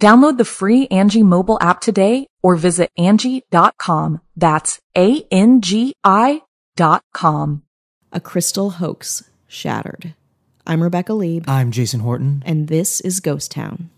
Download the free Angi mobile app today or visit Angi.com. That's A-N-G-I dot com. A crystal hoax shattered. I'm Rebecca Leib, I'm Jason Horton. and this is Ghost Town.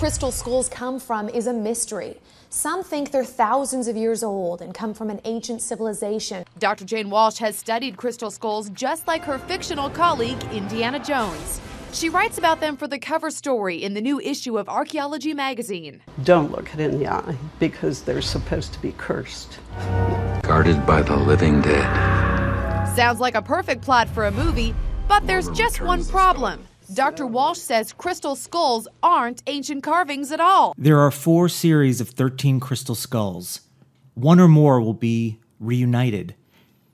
Crystal skulls come from is a mystery. Some think they're thousands of years old and come from an ancient civilization. Dr. Jane Walsh has studied crystal skulls just like her fictional colleague, Indiana Jones. She writes about them for the cover story in the new issue of Archaeology magazine. Don't look it in the eye because they're supposed to be cursed. guarded by the living dead. Sounds like a perfect plot for a movie, but there's just one problem. Dr. Walsh says crystal skulls aren't ancient carvings at all. There are four series of 13 crystal skulls. One or more will be reunited.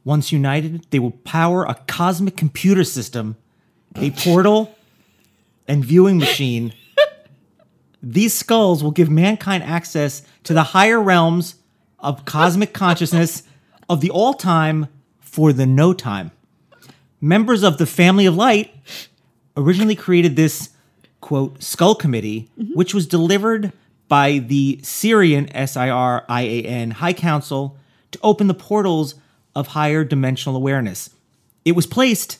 Once united, they will power a cosmic computer system, a portal, and viewing machine. These skulls will give mankind access to the higher realms of cosmic consciousness of the all time for the no time. Members of the Family of Light originally created this quote skull committee, mm-hmm. which was delivered by the Sirian S I R I A N High Council to open the portals of higher dimensional awareness. It was placed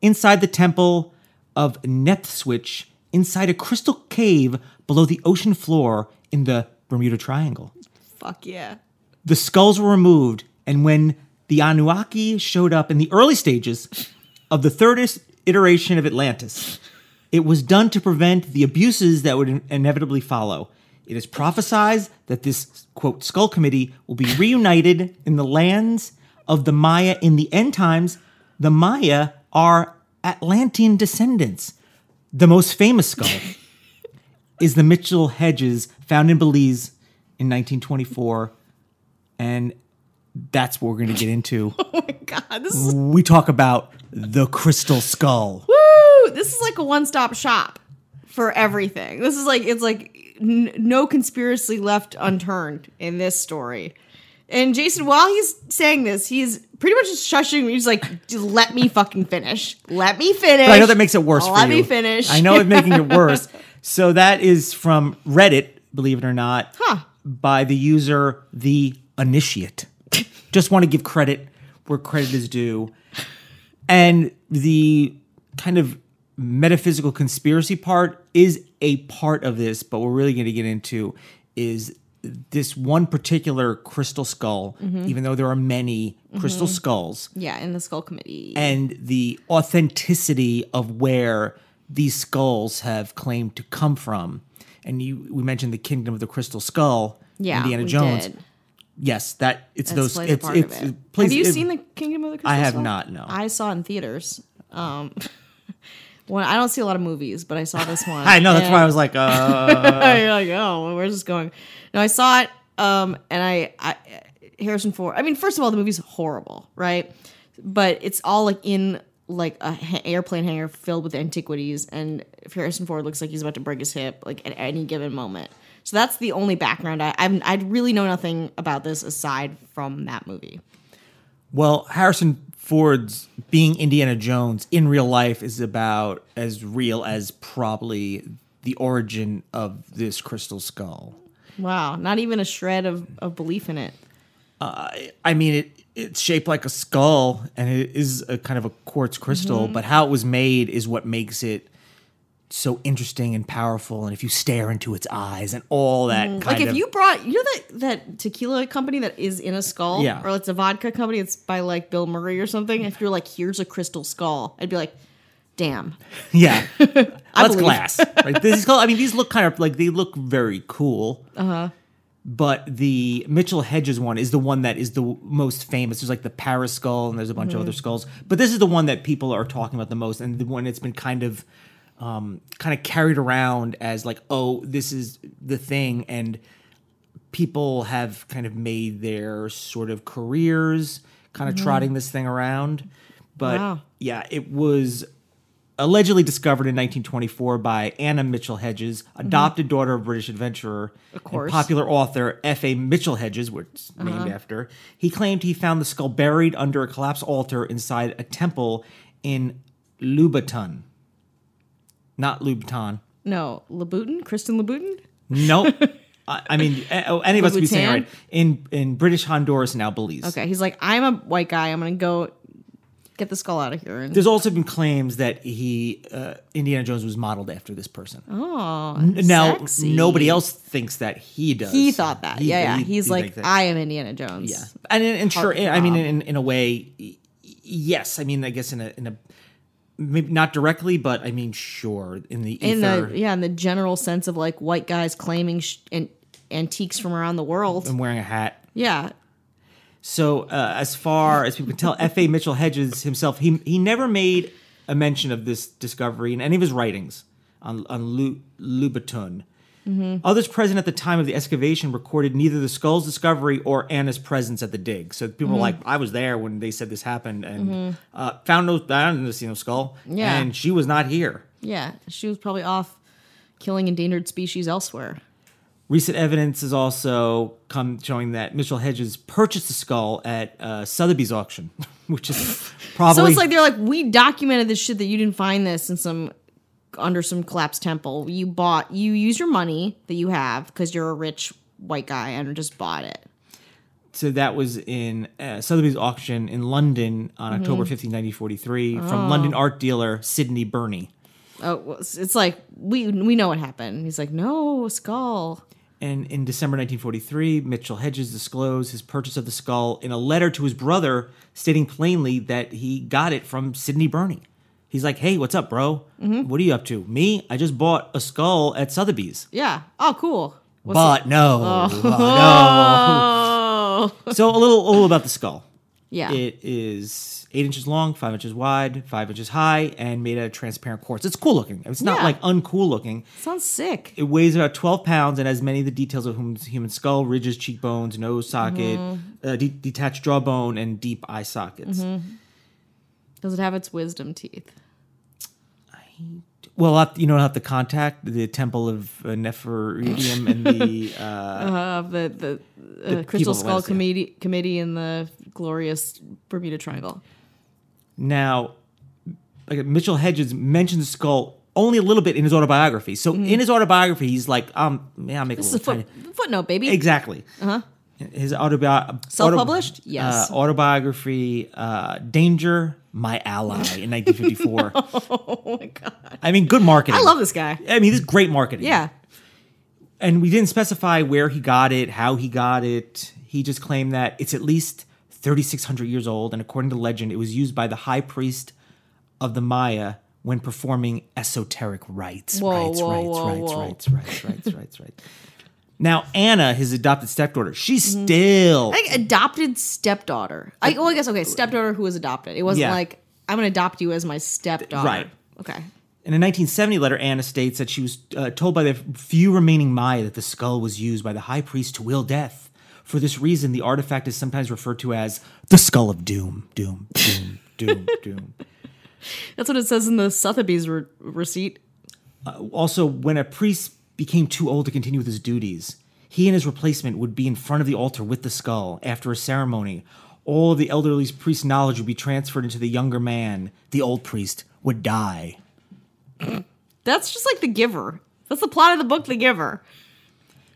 inside the temple of Nephswitch, inside a crystal cave below the ocean floor in the Bermuda Triangle. Fuck yeah. The skulls were removed, and when the Anunnaki showed up in the early stages of the third is- iteration of Atlantis, it was done to prevent the abuses that would in- inevitably follow. It is prophesied that this quote skull committee will be reunited in the lands of the Maya in the end times. The Maya are Atlantean descendants. The most famous skull is the Mitchell Hedges found in Belize in 1924. And that's what we're going to get into. Oh my god, this is we talk about the crystal skull. woo! This is like a one-stop shop for everything. This is like it's like n- no conspiracy left unturned in this story. And Jason, while he's saying this, he's pretty much just shushing me. He's like, "Just let me fucking finish. Let me finish." But I know that makes it worse for Let you. me finish. I know it's making it worse. So that is from Reddit, believe it or not, Huh. by the user The Initiate. Just want to give credit where credit is due. And the kind of metaphysical conspiracy part is a part of this, but we're really going to get into is this one particular crystal skull, Mm-hmm. even though there are many crystal skulls Yeah, in the skull committee. and the authenticity of where these skulls have claimed to come from. And you, we mentioned the Kingdom of the Crystal Skull, yeah, Indiana we Jones. did. Yes, that it's That's those. plays a It's, part it's, of it. it plays- have you it- seen the Kingdom of the Crystal I have Skull? not, no. I saw it in theaters. Um, when I don't see a lot of movies, but I saw this one. I know that's why I was like, uh, You're like, oh, where's this going? No, I saw it, um, and I, I Harrison Ford. I mean, first of all, the movie's horrible, right? But it's all like in like a ha- airplane hangar filled with antiquities, and Harrison Ford looks like he's about to break his hip, like at any given moment. So that's the only background I I'm, I really know nothing about this aside from that movie. well, Harrison Ford's being Indiana Jones in real life is about as real as probably the origin of this crystal skull. Wow, not even a shred of, of belief in it. I mean, it it's shaped like a skull and it is a kind of a quartz crystal, Mm-hmm. but how it was made is what makes it so interesting and powerful. And if you stare into its eyes and all that kind Mm, like if of you brought you know that that tequila company that is in a skull Yeah. or it's a vodka company it's by like bill murray or something if you're like here's a crystal skull i'd be like damn yeah, that's glass. Right? These skull, I mean, these look kind of like they look very cool. Uh Uh-huh. huh. But the Mitchell Hedges one is the one that is the most famous. There's like the Paris skull, and there's a bunch Mm-hmm. of other skulls. But this is the one that people are talking about the most, and the one that's been kind of, um, kind of carried around as like, oh, this is the thing, and people have kind of made their sort of careers kind of trotting this thing around. But Mm-hmm. Wow. yeah, it was allegedly discovered in 1924 by Anna Mitchell Hedges, adopted daughter of British adventurer Mm-hmm. course. Uh-huh. and popular author F.A. Mitchell Hedges, which is named after. He claimed he found the skull buried under a collapsed altar inside a temple in Louboutin. Not Louboutin. no louboutin christian louboutin Nope. I I mean, eh, oh, any of us would be saying it Louboutin? right. In in British Honduras now Belize. okay he's like i'm a white guy i'm gonna go get the skull out of here and There's also been claims that he uh, Indiana Jones was modeled after this person. oh now sexy. nobody else thinks that he does. he thought that He- yeah yeah he- he's he like thinks that. i am indiana jones yeah, and and sure. I mean, in in a way, y- yes. I mean, I guess in a in a maybe not directly, but I mean, sure. In the in ether the yeah in the general sense of like white guys claiming sh- an- antiques from around the world and wearing a hat. yeah So uh, as far as people can tell, F. A. Mitchell Hedges himself, he he never made a mention of this discovery in any of his writings on on Lu, Louboutin. Others present at the time of the excavation recorded neither the skull's discovery or Anna's presence at the dig. So people were like, "I was there when they said this happened, and uh, found no, I didn't see no skull, Yeah. and she was not here." yeah she was probably off killing endangered species elsewhere Recent evidence has also come showing that Mitchell Hedges purchased the skull at uh, Sotheby's auction, which is probably So it's like they're like, we documented this shit that you didn't find this in some under some collapsed temple. You bought, you use your money that you have because you're a rich white guy and just bought it. So that was in uh, Sotheby's auction in London on Mm-hmm. October 15, 1943, from London art dealer Sidney Burney. Oh, it's- it's like we we know what happened. He's like, no skull. And in December 1943, Mitchell Hedges disclosed his purchase of the skull in a letter to his brother, stating plainly that he got it from Sidney Burney. He's like, "Hey, what's up, bro? Mm-hmm. What are you up to? Me? I just bought a skull at Sotheby's." Yeah. Oh, cool. What's but no, Oh. no. So a little, a little about the skull. Yeah. It is eight inches long, five inches wide, five inches high, and made out of transparent quartz. It's cool looking. It's not Yeah. like uncool looking. Sounds sick. It weighs about 12 pounds and has many of the details of human, human skull, ridges, cheekbones, nose socket, Mm-hmm. uh, de- detached jawbone, and deep eye sockets. Mm-hmm. Does it have its wisdom teeth? Well, I'll have- you know, I'll have to contact the Temple of uh, and the. Uh, Of the the, uh, people Crystal Skull West, yeah. committee committee in the glorious Bermuda Triangle. now, like Mitchell Hedges mentions the skull only a little bit in his autobiography. So in his autobiography, he's like, um, yeah, I'll make. This a is a little foot, tiny- footnote, baby. Exactly. Uh-huh. His autobi- Self-published? auto- Yes. Uh, autobiography, uh, Danger, My Ally in 1954. oh my god, I mean, good marketing. I love this guy. I mean, this is great marketing. Yeah, And we didn't specify where he got it, how he got it. He just claimed that it's at least 3,600 years old. And according to legend, it was used by the high priest of the Maya when performing esoteric rites. Whoa, rites, whoa, rites, whoa, rites, whoa. rites, rites, rites, rites, rites. Now, Anna, his adopted stepdaughter, she's Mm-hmm. still. like adopted stepdaughter. I well, I guess okay, stepdaughter who was adopted. It wasn't Yeah. like I'm gonna adopt you as my stepdaughter. Right. Okay. In a 1970 letter, Anna states that she was uh, told by the few remaining Maya that the skull was used by the high priest to will death. For this reason, the artifact is sometimes referred to as the skull of doom. Doom, doom, doom, doom. That's what it says in the Sotheby's re- receipt. Also, when a priest became too old to continue with his duties, he and his replacement would be in front of the altar with the skull. After a ceremony, all of the elderly priest's knowledge would be transferred into the younger man. The old priest would die. That's just like The Giver. That's the plot of the book, The Giver.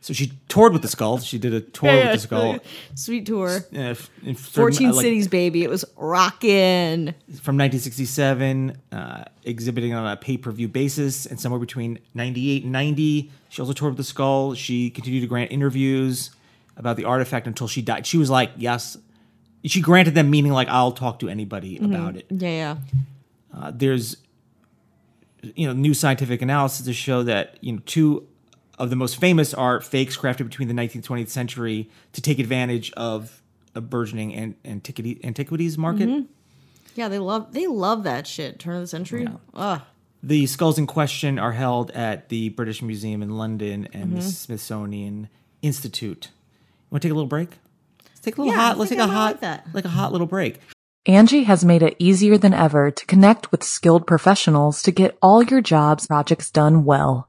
So she toured with the skull. She did a tour with the skull. Sweet tour. Uh, f- 14 uh, like, cities, baby. It was rocking. from 1967, uh, exhibiting on a pay per view basis, and somewhere between 98 and 90, she also toured with the skull. She continued to grant interviews about the artifact until she died. She was like, yes. She granted them, meaning like, I'll talk to anybody about it. Yeah, yeah. Uh, there's, you know, new scientific analysis to show that, you know, two of the most famous are fakes crafted between the 19th and 20th century to take advantage of a burgeoning an- antiquity, antiquities market. Yeah, they love they love that shit. Turn of the century. Ugh. The skulls in question are held at the British Museum in London and Mm-hmm. the Smithsonian Institute. You want to take a little break? Let's take a little Yeah, I hot. Let's take a I might hot, like that. like a hot little break. Angi has made it easier than ever to connect with skilled professionals to get all your jobs projects done well.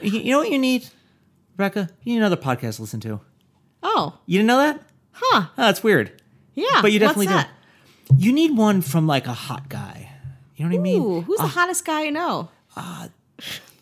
You, know what you need, Rebecca? You need another podcast to listen to. Oh, You didn't know that? huh. Oh, that's weird. Yeah. But you definitely do. You need one from like a hot guy. You know what I mean? Ooh, who's the ah. hottest guy you know? Uh,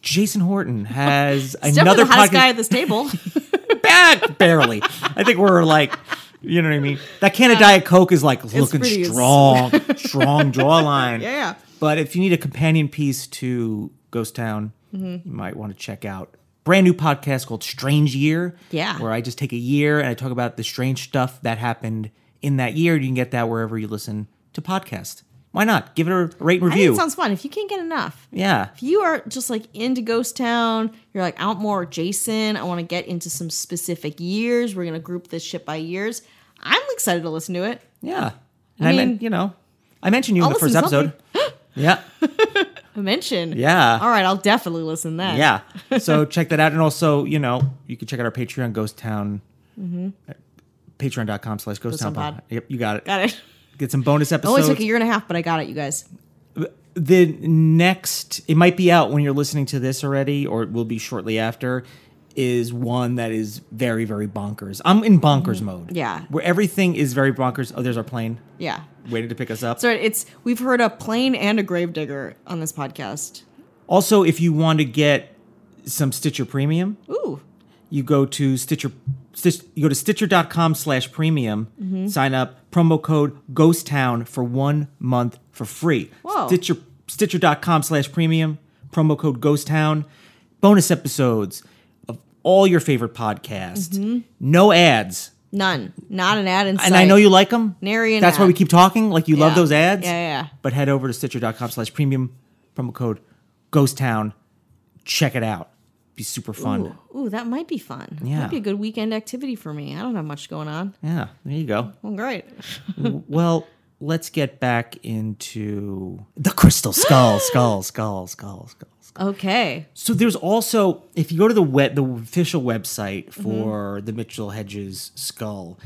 Jason Horton has It's another the hottest podcast. guy at this table. back barely. I think we're like, you know what I mean. That can of Diet Coke is like looking pretty- strong, strong jawline. Yeah, yeah. But if you need a companion piece to Ghost Town, Mm-hmm. you might want to check out brand new podcast called Strange Year. Yeah. where I just take a year and I talk about the strange stuff that happened in that year. You can get that wherever you listen to podcast. Why not? Give it a rate and review. sounds fun. If you can't get enough, yeah. if you are just like into Ghost Town, you're like, I want more Jason. I want to get into some specific years. We're gonna group this shit by years. I'm excited to listen to it. Yeah. And I I, mean- meant, you know, I mentioned you in I'll the first episode. yeah. I mentioned. Yeah. All right, I'll definitely listen then. Yeah. So check that out. And also, you know, you can check out our Patreon, Ghost Town. Mm-hmm. Patreon.com slash Ghost Town Pod. Yep, you got it. Got it. Get some bonus It only episodes. took a year and a half, but I got it, you guys. the next, it might be out when you're listening to this already, or it will be shortly after, is one that is very, very bonkers. I'm in bonkers mode. Mm-hmm. Yeah. Where everything is very bonkers. Oh, there's our plane Yeah. waiting to pick us up. So it's we've heard a plane and a gravedigger on this podcast. Also, if you want to get some Stitcher Premium, Ooh. you go to Stitcher. Stitch, you go to Stitcher.com slash premium, Mm-hmm. sign up, promo code Ghost Town for one month for free. Whoa. Stitcher Stitcher.com slash premium, promo code Ghost Town, bonus episodes all your favorite podcasts, Mm-hmm. no ads. None. Not an ad in sight. And I know you like them. Nary an That's why we keep talking. Like you love those ads. Yeah, yeah, yeah. But head over to Stitcher.com slash premium, promo code Ghost Town. Check it out. Be super fun. Ooh, ooh, that might be fun. Yeah. Might be a good weekend activity for me. I don't have much going on. Yeah, there you go. Well, great. well, let's get back into the crystal skull, skull, skull, skull, skull. Skull. Okay. So there's also, if you go to the web, the official website Mm-hmm. for the Mitchell Hedges skull,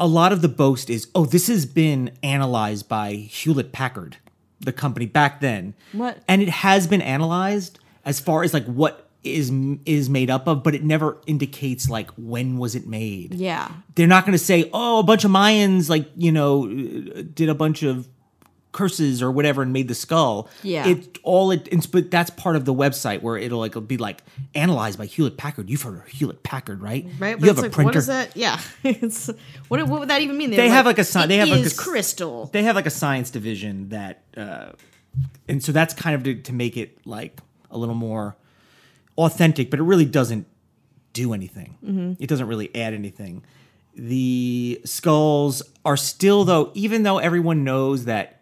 a lot of the boast is, oh, this has been analyzed by Hewlett Packard, the company back then. What? And it has been analyzed as far as like what is is made up of, but it never indicates like when was it made Yeah. they're not going to say, "Oh, a bunch of Mayans like you know did a bunch of curses or whatever and made the skull." Yeah. it all it. It's, but that's part of the website where it'll like be like analyzed by Hewlett Packard. You've heard of Hewlett Packard, right? Right. But You have a like, printer. what is that? Yeah. it's what, what would that even mean? They're They have like a they have like a crystal. They have like a science division that, uh, and so that's kind of to, to make it like a little more authentic, but it really doesn't do anything. Mm-hmm. It doesn't really add anything. the skulls are still though, even though everyone knows that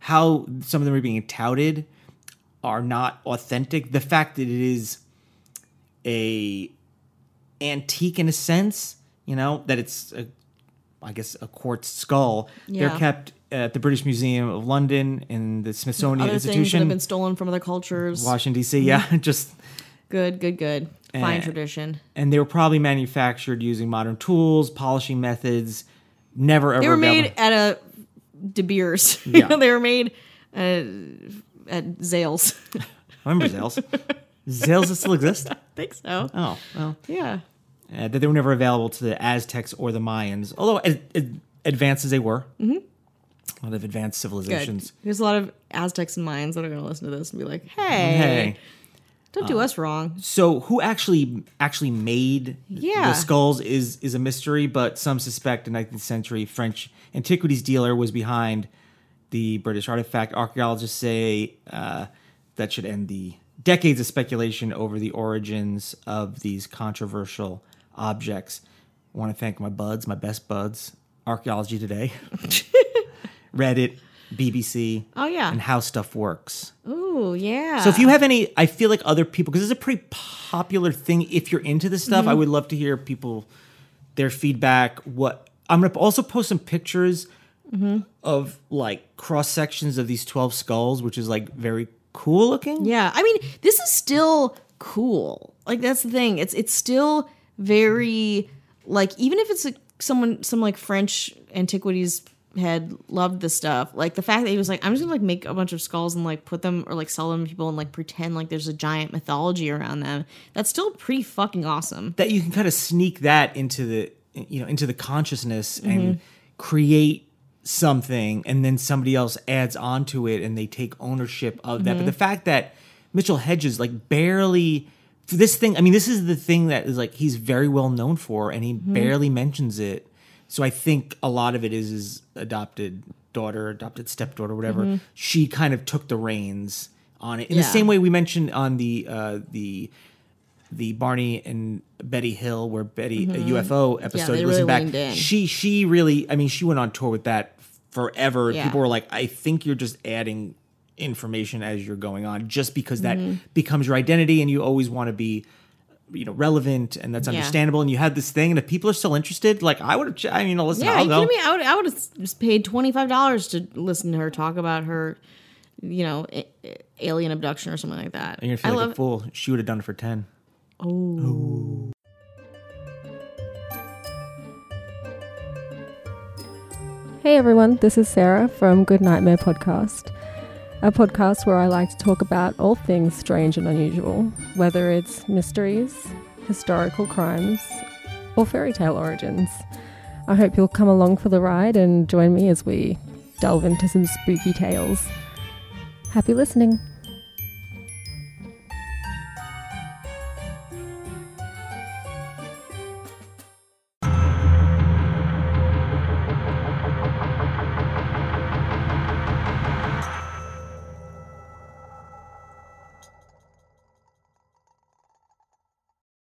how some of them are being touted are not authentic. The fact that it is a antique in a sense, you know, that it's a, I guess a quartz skull. They're kept at the British Museum of London and the Smithsonian Other things that Institution, have been stolen from other cultures. Washington D.C. Yeah, just Good, good, good. Fine tradition. and they were probably manufactured using modern tools, polishing methods. Never ever. They were made at a De Beers. Yeah. they were made uh, at Zales. I Remember Zales? Zales that still exist? I think so. Oh, well. Yeah. Uh, that they were never available to the Aztecs or the Mayans, although ad- ad- advanced as they were. Mm-hmm. A lot of advanced Good. civilizations. There's a lot of Aztecs and Mayans that are going to listen to this and be like, hey, Hey. Don't do us wrong. So who actually actually made Yeah. the skulls is is a mystery, but some suspect a 19th century French antiquities dealer was behind the British artifact. Archaeologists say uh, that should end the decades of speculation over the origins of these controversial objects. I want to thank my buds, my best buds, Archaeology Today, Reddit, BBC, Oh, yeah. and How Stuff Works. Ooh, yeah. So if you have any, I feel like other people because it's a pretty popular thing. If you're into this stuff, I mm-hmm. would love to hear people their feedback. What I'm gonna also post some pictures mm-hmm. of like cross sections of these twelve skulls, which is like very cool looking. Yeah, I mean, this is still cool. Like that's the thing. It's it's still very like even if it's like someone some like French antiquities head loved this stuff. Like the fact that he was like, I'm just gonna like make a bunch of skulls and like put them or like sell them to people and like pretend like there's a giant mythology around them. That's still pretty fucking awesome. That you can kind of sneak that into the you know into the consciousness Mm-hmm. and create something, and then somebody else adds onto it and they take ownership of that. But Mm-hmm. the fact that Mitchell Hedges like barely for this thing, I mean, this is the thing that is like he's very well known for, and he Mm-hmm. barely mentions it. So I think a lot of it is his adopted daughter, adopted stepdaughter, whatever. She kind of took the reins on it in the Mm-hmm. Same way we mentioned on the uh, the the Barney and Betty Hill, where Betty a UFO episode. they listen really back. She she really, I mean, she went on tour with that forever. Yeah. People were like, I think you're just adding information as you're going on, just because that Mm-hmm. becomes your identity, and you always want to be you know relevant and that's Yeah. understandable and you had this thing and if people are still interested like i would have ch- i mean listen Yeah, i'll you go me? I would I would have just paid twenty five dollars to listen to her talk about her, you know, a- a- alien abduction or something like that. and you're gonna feel I like love a fool she would have done it for 10 Oh. Hey everyone, this is Sarah from Good Nightmare Podcast, a podcast where I like to talk about all things strange and unusual, whether it's mysteries, historical crimes, or fairy tale origins. I hope you'll come along for the ride and join me as we delve into some spooky tales. Happy listening.